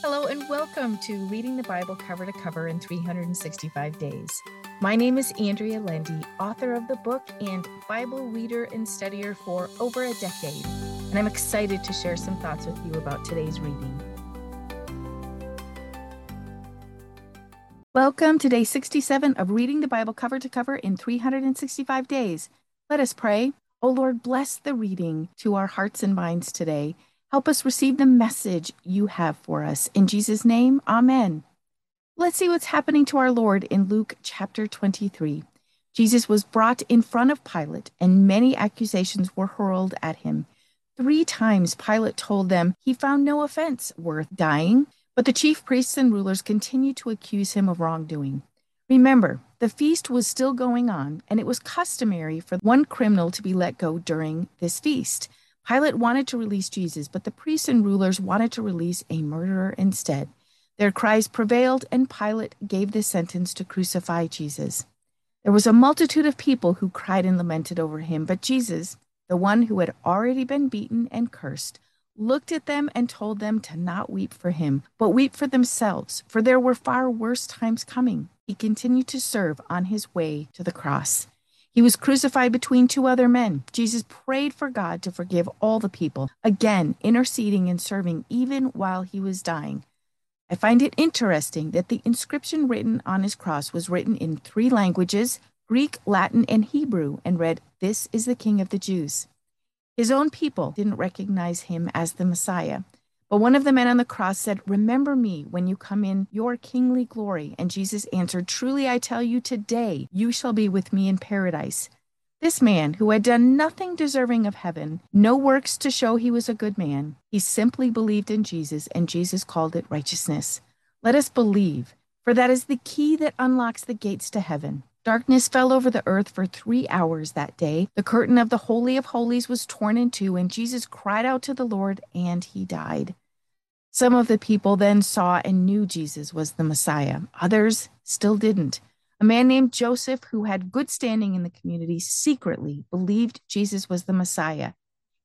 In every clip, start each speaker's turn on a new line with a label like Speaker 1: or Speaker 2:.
Speaker 1: Hello, and welcome to Reading the Bible Cover to Cover in 365 Days. My name is Andrea Lendy, author of the book and Bible reader and studier for over a decade, and I'm excited to share some thoughts with you about today's reading. Welcome to day 67 of Reading the Bible Cover to Cover in 365 Days. Let us pray. O Lord, bless the reading to our hearts and minds today Help us receive the message you have for us. In Jesus' name, amen. Let's see what's happening to our Lord in Luke chapter 23. Jesus was brought in front of Pilate, and many accusations were hurled at him. Three times Pilate told them he found no offense worth dying, but the chief priests and rulers continued to accuse him of wrongdoing. Remember, the feast was still going on, and it was customary for one criminal to be let go during this feast. Pilate wanted to release Jesus, but the priests and rulers wanted to release a murderer instead. Their cries prevailed, and Pilate gave the sentence to crucify Jesus. There was a multitude of people who cried and lamented over him, but Jesus, the one who had already been beaten and cursed, looked at them and told them to not weep for him, but weep for themselves, for there were far worse times coming. He continued to serve on his way to the cross. He was crucified between two other men. Jesus prayed for God to forgive all the people, again, interceding and serving even while he was dying. I find it interesting that the inscription written on his cross was written in three languages Greek, Latin, and Hebrew, and read, This is the King of the Jews. His own people didn't recognize him as the Messiah. But one of the men on the cross said, Remember me when you come in your kingly glory. And Jesus answered, Truly I tell you, today you shall be with me in paradise. This man, who had done nothing deserving of heaven, no works to show he was a good man, he simply believed in Jesus, and Jesus called it righteousness. Let us believe, for that is the key that unlocks the gates to heaven. Darkness fell over the earth for three hours that day. The curtain of the Holy of Holies was torn in two, and Jesus cried out to the Lord, and he died. Some of the people then saw and knew Jesus was the Messiah. Others still didn't. A man named Joseph, who had good standing in the community, secretly believed Jesus was the Messiah.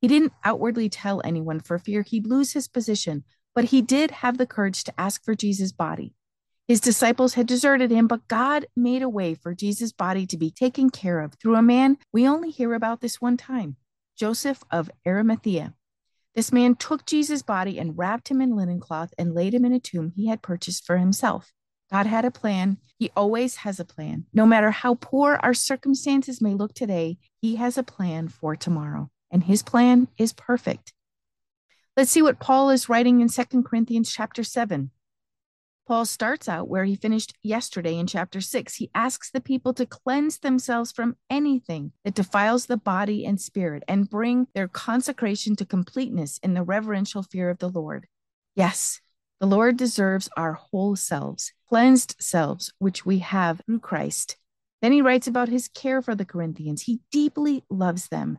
Speaker 1: He didn't outwardly tell anyone for fear he'd lose his position, but he did have the courage to ask for Jesus' body. His disciples had deserted him, but God made a way for Jesus' body to be taken care of through a man we only hear about this one time Joseph of Arimathea. This man took Jesus' body and wrapped him in linen cloth and laid him in a tomb he had purchased for himself. God had a plan. He always has a plan. No matter how poor our circumstances may look today, He has a plan for tomorrow, and His plan is perfect. Let's see what Paul is writing in 2 Corinthians chapter 7. Paul starts out where he finished yesterday in chapter 6. He asks the people to cleanse themselves from anything that defiles the body and spirit and bring their consecration to completeness in the reverential fear of the Lord. Yes, the Lord deserves our whole selves, cleansed selves, which we have through Christ. Then he writes about his care for the Corinthians. He deeply loves them.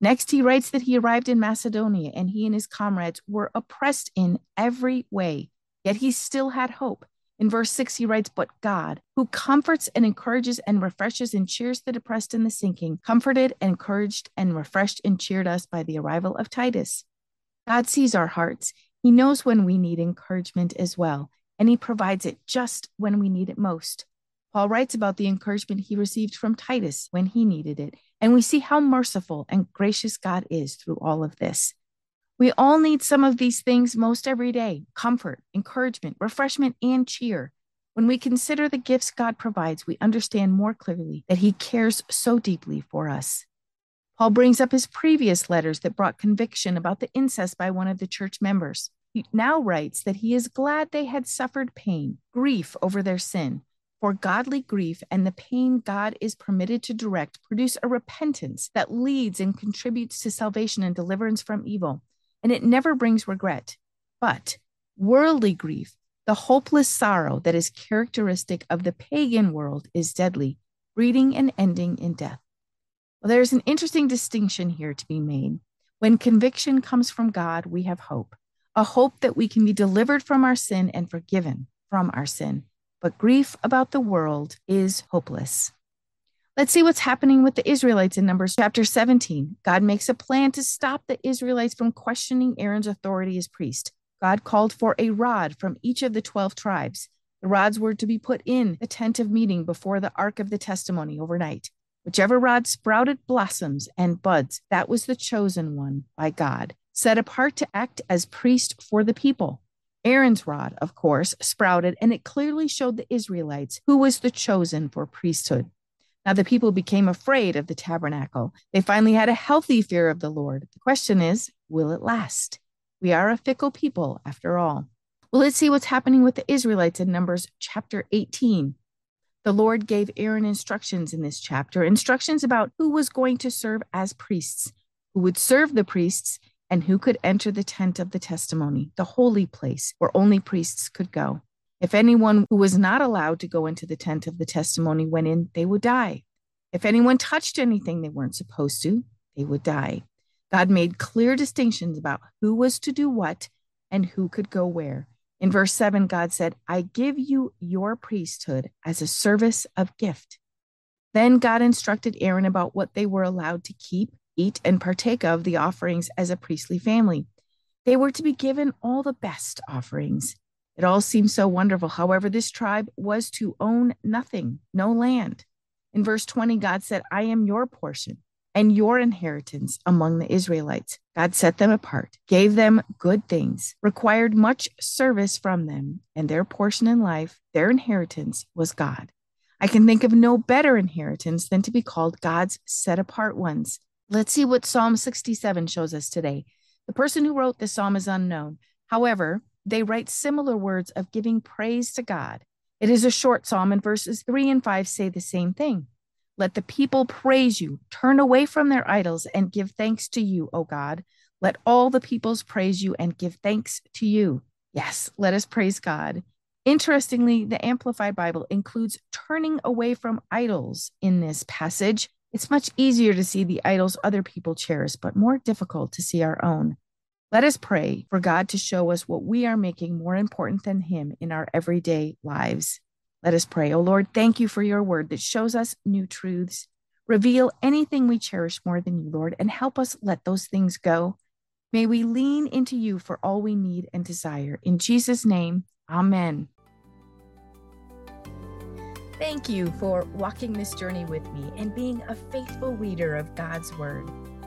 Speaker 1: Next, he writes that he arrived in Macedonia and he and his comrades were oppressed in every way Yet he still had hope. In verse 6, he writes, But God, who comforts and encourages and refreshes and cheers the depressed and the sinking, comforted, encouraged, and refreshed and cheered us by the arrival of Titus. God sees our hearts. He knows when we need encouragement as well, and he provides it just when we need it most. Paul writes about the encouragement he received from Titus when he needed it, and we see how merciful and gracious God is through all of this. We all need some of these things most every day comfort, encouragement, refreshment, and cheer. When we consider the gifts God provides, we understand more clearly that He cares so deeply for us. Paul brings up his previous letters that brought conviction about the incest by one of the church members. He now writes that he is glad they had suffered pain, grief over their sin. For godly grief and the pain God is permitted to direct produce a repentance that leads and contributes to salvation and deliverance from evil and it never brings regret. But worldly grief, the hopeless sorrow that is characteristic of the pagan world, is deadly, breeding and ending in death. Well, there's an interesting distinction here to be made. When conviction comes from God, we have hope, a hope that we can be delivered from our sin and forgiven from our sin. But grief about the world is hopeless. Let's see what's happening with the Israelites in Numbers chapter 17. God makes a plan to stop the Israelites from questioning Aaron's authority as priest. God called for a rod from each of the 12 tribes. The rods were to be put in the tent of meeting before the ark of the testimony overnight. Whichever rod sprouted blossoms and buds, that was the chosen one by God, set apart to act as priest for the people. Aaron's rod, of course, sprouted, and it clearly showed the Israelites who was the chosen for priesthood. Now the people became afraid of the tabernacle. They finally had a healthy fear of the Lord. The question is, will it last? We are a fickle people, after all. Well, let's see what's happening with the Israelites in Numbers chapter 18. The Lord gave Aaron instructions in this chapter, instructions about who was going to serve as priests, who would serve the priests, and who could enter the tent of the testimony, the holy place where only priests could go. If anyone who was not allowed to go into the tent of the testimony went in, they would die. If anyone touched anything they weren't supposed to, they would die. God made clear distinctions about who was to do what and who could go where. In verse 7, God said, I give you your priesthood as a service of gift. Then God instructed Aaron about what they were allowed to keep eat, and partake of the offerings as a priestly family. They were to be given all the best offerings. It all seemed so wonderful. However, this tribe was to own nothing, no land. In verse 20, God said, I am your portion and your inheritance among the Israelites. God set them apart, gave them good things, required much service from them, and their portion in life, their inheritance, was God. I can think of no better inheritance than to be called God's set apart ones, Let's see what Psalm 67 shows us today. The person who wrote this psalm is unknown. However, they write similar words of giving praise to God. It is a short psalm, and verses 3 and 5 say the same thing. Let the people praise you, turn away from their idols, and give thanks to you, O God. Let all the peoples praise you and give thanks to you. Yes, let us praise God. Interestingly, the Amplified Bible includes turning away from idols in this passage. It's much easier to see the idols other people cherish, but more difficult to see our own. Let us pray for God to show us what we are making more important than Him in our everyday lives. Let us pray. Oh Lord, thank you for your word that shows us new truths. Reveal anything we cherish more than you, Lord, and help us let those things go. May we lean into you for all we need and desire. In Jesus' name, amen. Thank you for walking this journey with me and being a faithful reader of God's Word.